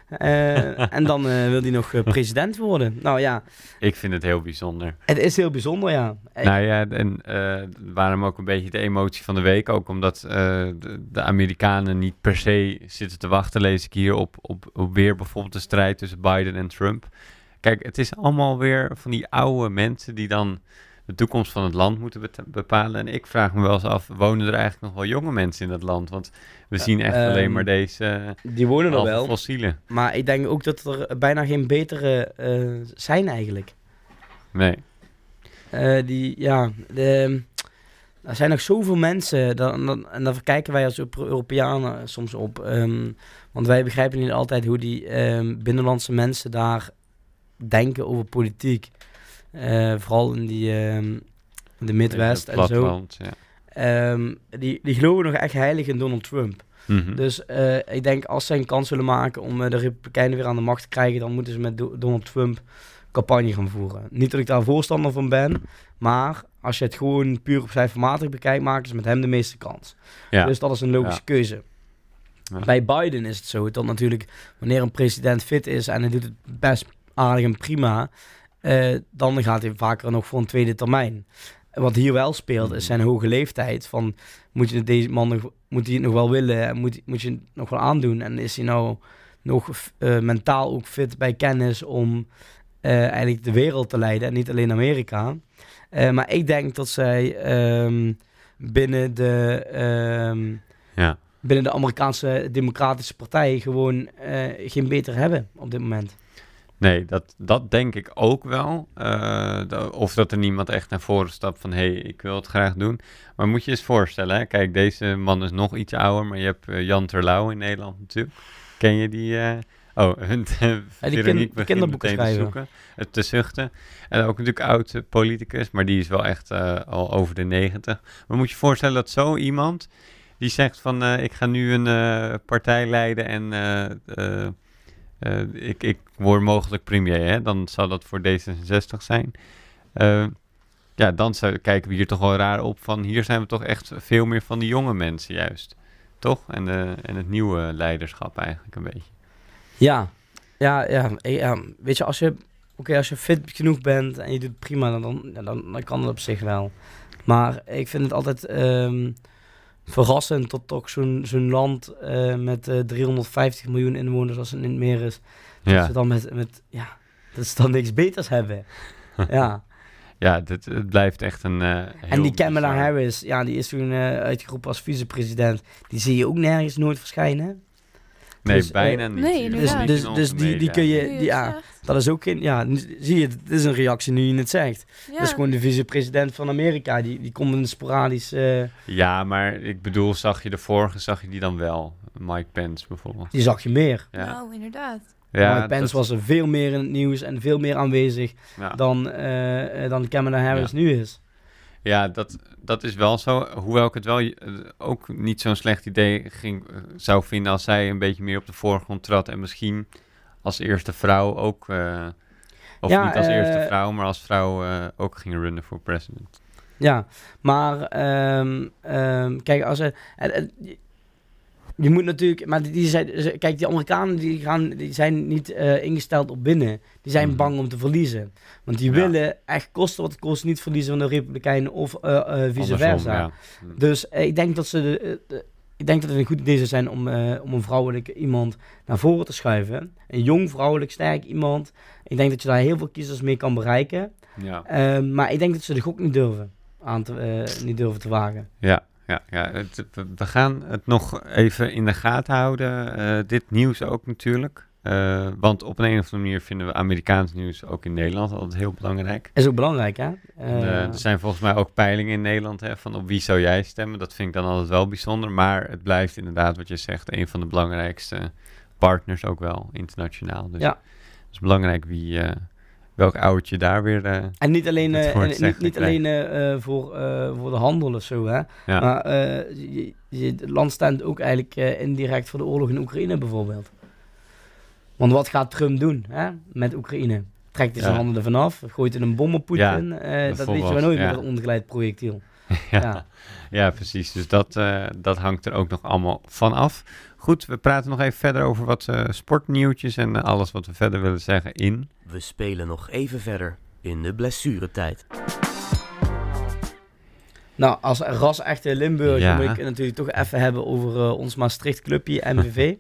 Eh, en dan eh, wil hij nog eh, president worden. Nou ja, Ik vind het heel bijzonder. het is heel bijzonder, ja. Eh, Nou ja, en eh, waarom ook een beetje de emotie van de week. Ook omdat eh, de, de Amerikanen niet per se zitten te wachten, lees ik hier, op, op, op weer bijvoorbeeld de strijd tussen Biden en Trump. Kijk, het is allemaal weer van die oude mensen die dan de toekomst van het land moeten bepalen. En ik vraag me wel eens af, wonen er eigenlijk nog wel jonge mensen in dat land? Want we zien echt ehm, alleen maar deze die wonen er wel. fossielen. Maar ik denk ook dat er bijna geen betere eh, zijn eigenlijk. Nee. Eh, die, ja, de, er zijn nog zoveel mensen, dan, dan, en daar kijken wij als Euro- Europeanen soms op. ehm, want wij begrijpen niet altijd hoe die ehm, binnenlandse mensen daar denken over politiek. Eh, vooral in die, ehm, de Midwest en zo. ja. Ehm, die, die geloven nog echt heilig in Donald Trump. Mhm. Dus eh, ik denk als zij een kans willen maken om eh, de Republikeinen weer aan de macht te krijgen, dan moeten ze met Do- Donald Trump campagne gaan voeren. Niet dat ik daar voorstander van ben, maar als je het gewoon puur op cijfermatig bekijkt, maken ze met hem de meeste kans. ja. Dus dat is een logische Ja. keuze. Bij Biden is het zo dat natuurlijk wanneer een president fit is en hij doet het best aardig en prima, eh, dan gaat hij vaker nog voor een tweede termijn. Wat hier wel speelt is zijn hoge leeftijd. Van, moet je deze man nog, moet hij het nog wel willen? En Moet, moet je het nog wel aandoen? En is hij nou nog eh, mentaal ook fit bij kennis om eh, eigenlijk de wereld te leiden en niet alleen Amerika? Maar ik denk dat zij ehm, binnen de ehm, ja. binnen de Amerikaanse Democratische Partij gewoon geen beter hebben op dit moment. Nee, dat, dat denk ik ook wel. Eh, of dat er niemand echt naar voren stapt van... hé, hey, ik wil het graag doen. Maar moet je eens voorstellen, hè? kijk, deze man is nog iets ouder... maar je hebt eh, Jan Terlouw in Nederland natuurlijk. Ken je die? eh? Oh, hun, begint kinderboeken meteen te schrijven. zoeken, te zuchten. En ook natuurlijk oud politicus, maar die is wel echt al over de negentig. Maar moet je je voorstellen dat zo iemand... die zegt van, ik ga nu een partij leiden en... eh, ik, ik word mogelijk premier, hè? dan zou dat voor D66 zijn. Eh, ja, dan zou, kijken we hier toch wel raar op van hier zijn we toch echt veel meer van die jonge mensen juist. Toch? En, eh, en het nieuwe leiderschap eigenlijk een beetje. Ja, ja, ja, ja. weet je, als je, oké, als je fit genoeg bent en je doet prima, dan, dan, dan, kan het op zich wel. Maar ik vind het altijd ehm, verrassend dat toch zo'n zo'n land eh, met eh, 350 miljoen inwoners, als het in het meer is, dat ze dan met, met, ja, dat ze dan niks beters hebben. ja. ja dit, het blijft echt een eh, En die Kamala Harris, ja, die is toen eh, uitgeroepen als vicepresident. Die zie je ook nergens nooit verschijnen. Nee, dus, eh, bijna niet. nee. Dus, dus, dus die, die kun je, die, het ja, dat is ook geen, ja, zie je, het is een reactie nu je het zegt. Ja. Dat is gewoon de vicepresident van Amerika, die, die komt een sporadisch, eh, Ja, maar ik bedoel, zag je de vorige, zag je die dan wel? Mike Pence bijvoorbeeld. die zag je meer. Ja, Nou, inderdaad. ja Mike Pence dat- was er veel meer in het nieuws en veel meer aanwezig ja. dan, eh, dan Kamala Harris nu is. Ja, dat, dat is wel zo. Hoewel ik het wel eh, ook niet zo'n slecht idee ging, eh, zou vinden als zij een beetje meer op de voorgrond trad. En misschien als eerste vrouw ook. eh, of Ja, niet als eerste vrouw, maar als vrouw ook ging runnen voor president. Ja, maar ehm, ehm, kijk, als er. Je- moet natuurlijk, maar die, die zijn, kijk, die Amerikanen die gaan, die zijn niet eh, ingesteld op binnen. Die zijn Mhm. bang om te verliezen. Want die Ja. willen echt kosten wat het kost niet verliezen van de Republikeinen of eh, eh, vice Andersom, versa. ja. Dus ik denk dat ze de, de- ik denk dat het een goed idee zou zijn om, om een vrouwelijk iemand naar voren te schuiven. Een jong vrouwelijk sterk iemand. Ik denk dat je daar heel veel kiezers mee kan bereiken. Ja, Ehm, maar ik denk dat ze de gok niet durven aan te, niet durven te wagen. ja, ja. ja. Het, we- gaan het nog even in de gaten houden. eh, dit nieuws ook natuurlijk. Eh, want op een, een of andere manier vinden we Amerikaans nieuws ook in Nederland altijd heel belangrijk. Is ook belangrijk, hè? En, Eh, er zijn volgens mij ook peilingen in Nederland hè, van op wie zou jij stemmen. Dat vind ik dan altijd wel bijzonder. Maar het blijft inderdaad wat je zegt, een van de belangrijkste partners ook wel internationaal. Dus Ja. het is belangrijk wie, welk oudje daar weer... eh, en niet alleen, en niet, niet alleen eh, voor, voor de handel of zo, hè? ja. Maar je, je, het land staat ook eigenlijk indirect voor de oorlog in Oekraïne bijvoorbeeld. Want wat gaat Trump doen hè, met Oekraïne? Trekt hij zijn Ja. handen ervan af? Gooit hij een bom op Poetin? Eh, dat weet je maar nooit ja. met een ongeleid projectiel. ja. Ja. Ja. precies. Dus dat, dat hangt er ook nog allemaal van af. Goed, we praten nog even verder over wat eh, sportnieuwtjes en eh, alles wat we verder willen zeggen in. We spelen nog even verder in de blessuretijd. Nou, als ras-echte Limburger Ja. moet ik het natuurlijk toch even hebben over eh, ons Maastricht clubje, MVV.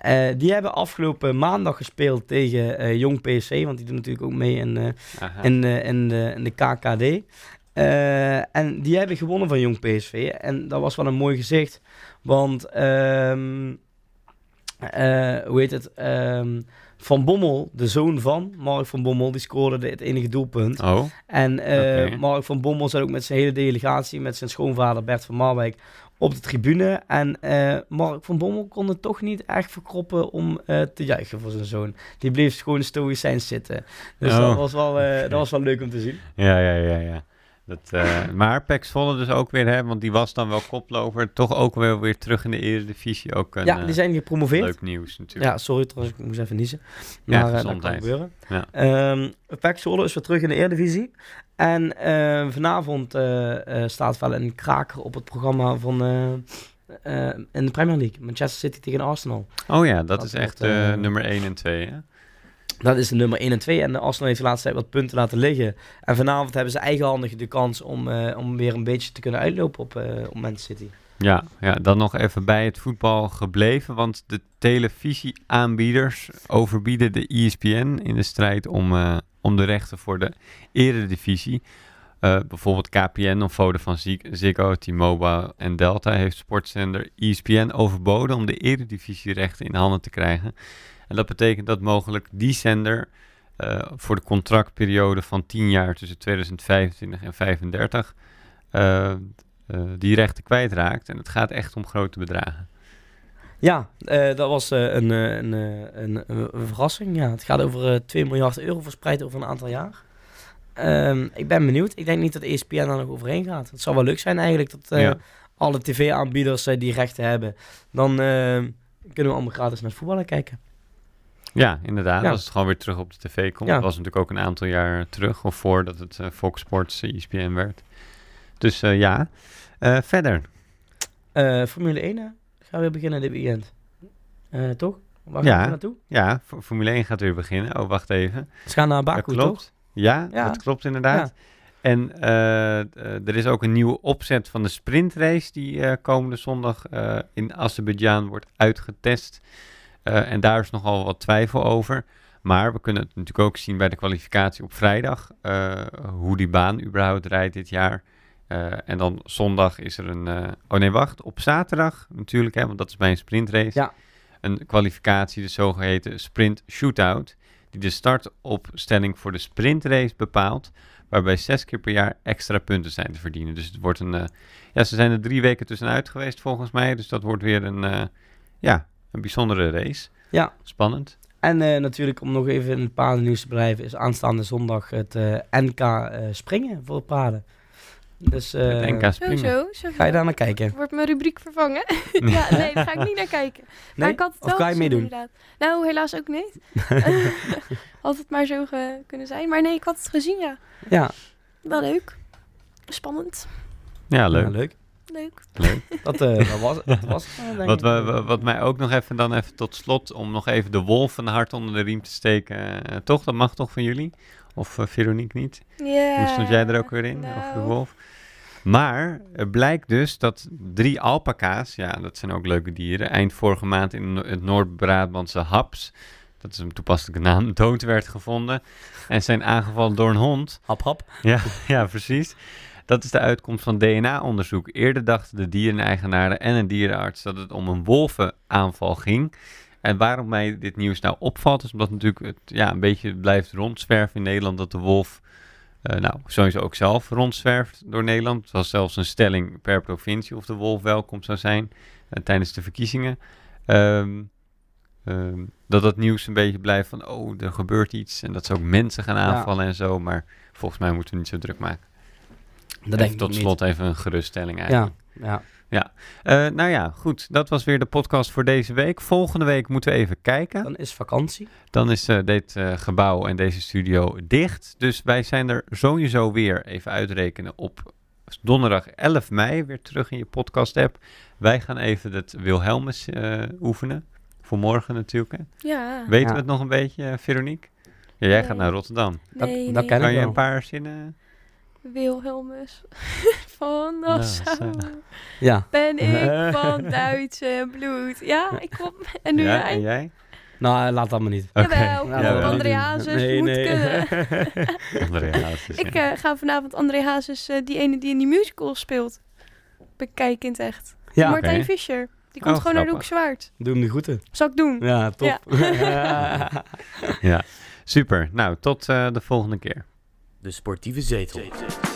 Eh, die hebben afgelopen maandag gespeeld tegen eh, Jong PSC, want die doen natuurlijk ook mee in, eh, in, de, in de KKD. Eh, en die hebben gewonnen van Jong PSV. En dat was wel een mooi gezicht. Want, ehm, eh, hoe heet het? Ehm, van Bommel, de zoon van Mark van Bommel, die scoorde de- het enige doelpunt. Oh, En eh. Mark van Bommel zat ook met zijn hele delegatie, met zijn schoonvader Bert van Marwijk, op de tribune. En Mark van Bommel kon het toch niet echt verkroppen om te juichen voor zijn zoon. Die bleef gewoon stoïcijns zitten. Dus Oh. dat, was wel, dat was wel leuk om te zien. ja, ja, ja, ja. Dat, eh, maar Pek Zwolle dus ook weer, hè, want die was dan wel koploper. Toch ook wel weer terug in de eredivisie. Ook een ja, eh, die zijn gepromoveerd. leuk nieuws natuurlijk. Ja, sorry trouwens, ik moest even niezen. Ja, Maar eh, dat kan gebeuren. Ja. Ehm PEC Zwolle is weer terug in de Eredivisie. En vanavond staat wel een kraker op het programma van... in de Premier League. Manchester City tegen Arsenal. Oh ja, dat, Dat is echt nummer 1 en 2, hè? Dat is de nummer 1 en 2. En Arsenal heeft de laatste tijd wat punten laten liggen. En vanavond hebben ze eigenhandig de kans om, eh, om weer een beetje te kunnen uitlopen op, eh op Manchester City. Ja, ja, dan nog even bij het voetbal gebleven, want de televisieaanbieders overbieden de ESPN in de strijd om, eh, om de rechten voor de eredivisie. Bijvoorbeeld KPN of Vodafone Zig- Ziggo, T-Mobile en Delta heeft sportzender ESPN overboden om de eredivisierechten in handen te krijgen. En dat betekent dat mogelijk die zender eh, voor de contractperiode van 10 jaar tussen 2025 en 2035 eh, eh, die rechten kwijtraakt. En het gaat echt om grote bedragen. Ja, dat was een, een, een, verrassing. Ja, het gaat over eh 2 miljard euro verspreid over een aantal jaar. Ehm, ik ben benieuwd. Ik denk niet dat ESPN daar nog overheen gaat. Het zou wel leuk zijn eigenlijk dat Ja. alle tv-aanbieders die rechten hebben. Dan kunnen we allemaal gratis naar voetballen kijken. Ja, inderdaad. Ja. Als het gewoon weer terug op de tv komt. Ja. Dat was natuurlijk ook een aantal jaar terug. Of voordat het eh, Fox Sports eh, ESPN werd. Dus eh, ja. Verder. Formule 1 hè, gaan we beginnen dit weekend. Toch? Waar Ja. gaan we naartoe? Ja, Formule 1 gaat weer beginnen. Oh, wacht even. Ze gaan naar Dat Baku, klopt. toch? Ja, Ja. dat klopt inderdaad. En er is ook een nieuwe opzet van de sprintrace die komende zondag in Azerbeidzjan wordt uitgetest. Eh, en daar is nogal wat twijfel over. Maar we kunnen het natuurlijk ook zien bij de kwalificatie op vrijdag. eh, hoe die baan überhaupt rijdt dit jaar. Eh, en dan zondag is er een... oh nee, wacht. Op zaterdag natuurlijk, hè, want dat is bij een sprintrace. Ja. Een kwalificatie, de zogeheten sprint shootout. Die de startopstelling voor de sprintrace bepaalt waarbij zes keer per jaar extra punten zijn te verdienen. Dus het wordt een, ja, ze zijn er drie weken tussenuit geweest volgens mij, dus dat wordt weer een, ja, een bijzondere race. Ja. Spannend. En eh, natuurlijk, om nog even in het paardennieuws te blijven, is aanstaande zondag het eh, NK eh, springen voor paarden. Dus eh, het NK Zo, springen. zo, zo. ga je daar naar kijken? Wordt mijn rubriek vervangen? ja, nee, daar ga ik niet naar kijken. Maar Nee? ik had het Of wel ga je gezien, meedoen? inderdaad. Nou, helaas ook niet. had het maar zo kunnen zijn. Maar nee, ik had het gezien, ja. Ja, Wel leuk. Spannend. Ja, leuk. Ja, leuk. Leuk. leuk. Dat, eh, dat was, dat was het, eh, denk Wat, we, wat mij ook nog even dan even tot slot, om nog even de wolf een hart onder de riem te steken. eh, toch? Dat mag toch van jullie? Of eh, Veronique niet? Ja. Hoe stond jij er ook weer in, de nou, wolf? Maar er blijkt dus dat drie alpaca's, ja, dat zijn ook leuke dieren, eind vorige maand in het Noord-Brabantse Haps, dat is een toepasselijke naam, dood werd gevonden en zijn aangevallen door een hond. Hap, hap. Ja, ja, precies. Dat is de uitkomst van DNA-onderzoek. Eerder dachten de diereneigenaren en een dierenarts dat het om een wolvenaanval ging. En waarom mij dit nieuws nou opvalt, is omdat natuurlijk het ja, een beetje blijft rondzwerven in Nederland dat de wolf, eh, nou sowieso ook zelf rondzwerft door Nederland. Het was zelfs een stelling per provincie of de wolf welkom zou zijn eh, tijdens de verkiezingen. Ehm, ehm, dat dat nieuws een beetje blijft van, oh, er gebeurt iets en dat ze ook mensen gaan aanvallen en zo. Maar volgens mij moeten we niet zo druk maken. Dat Even denk ik tot niet. slot even een geruststelling Ja, eigenlijk. ja. Eh, nou ja, goed. Dat was weer de podcast voor deze week. Volgende week moeten we even kijken. Dan is vakantie. Dan is eh, dit eh, gebouw en deze studio dicht. Dus wij zijn er sowieso weer even uitrekenen op donderdag 11 mei weer terug in je podcast-app. Wij gaan even het Wilhelmus eh, oefenen. Voor morgen natuurlijk. Hè. Ja. Weten Ja. we het nog een beetje, Veronique? Ja, jij gaat naar Rotterdam. Dat- Nee, dat Kan je wel. een paar zinnen? Wilhelmus van Nou, Nassau. zo. Ja. Ben ik van Duitse bloed. Ja, ik kom. En nu ja, jij? en jij? Nou, eh, laat dat maar niet. Oké. Jawel, Ja. André Hazes moet kunnen. André Hazes, Ik eh, ga vanavond André Hazes, eh, die ene die in die musical speelt, bekijken in het echt. Ja, Martijn. Fischer. Die komt Oh, gewoon naar de Zwaard. doe hem de groeten. Zal ik doen? Ja, top. ja, super. Nou, tot eh, de volgende keer. De sportieve zetel.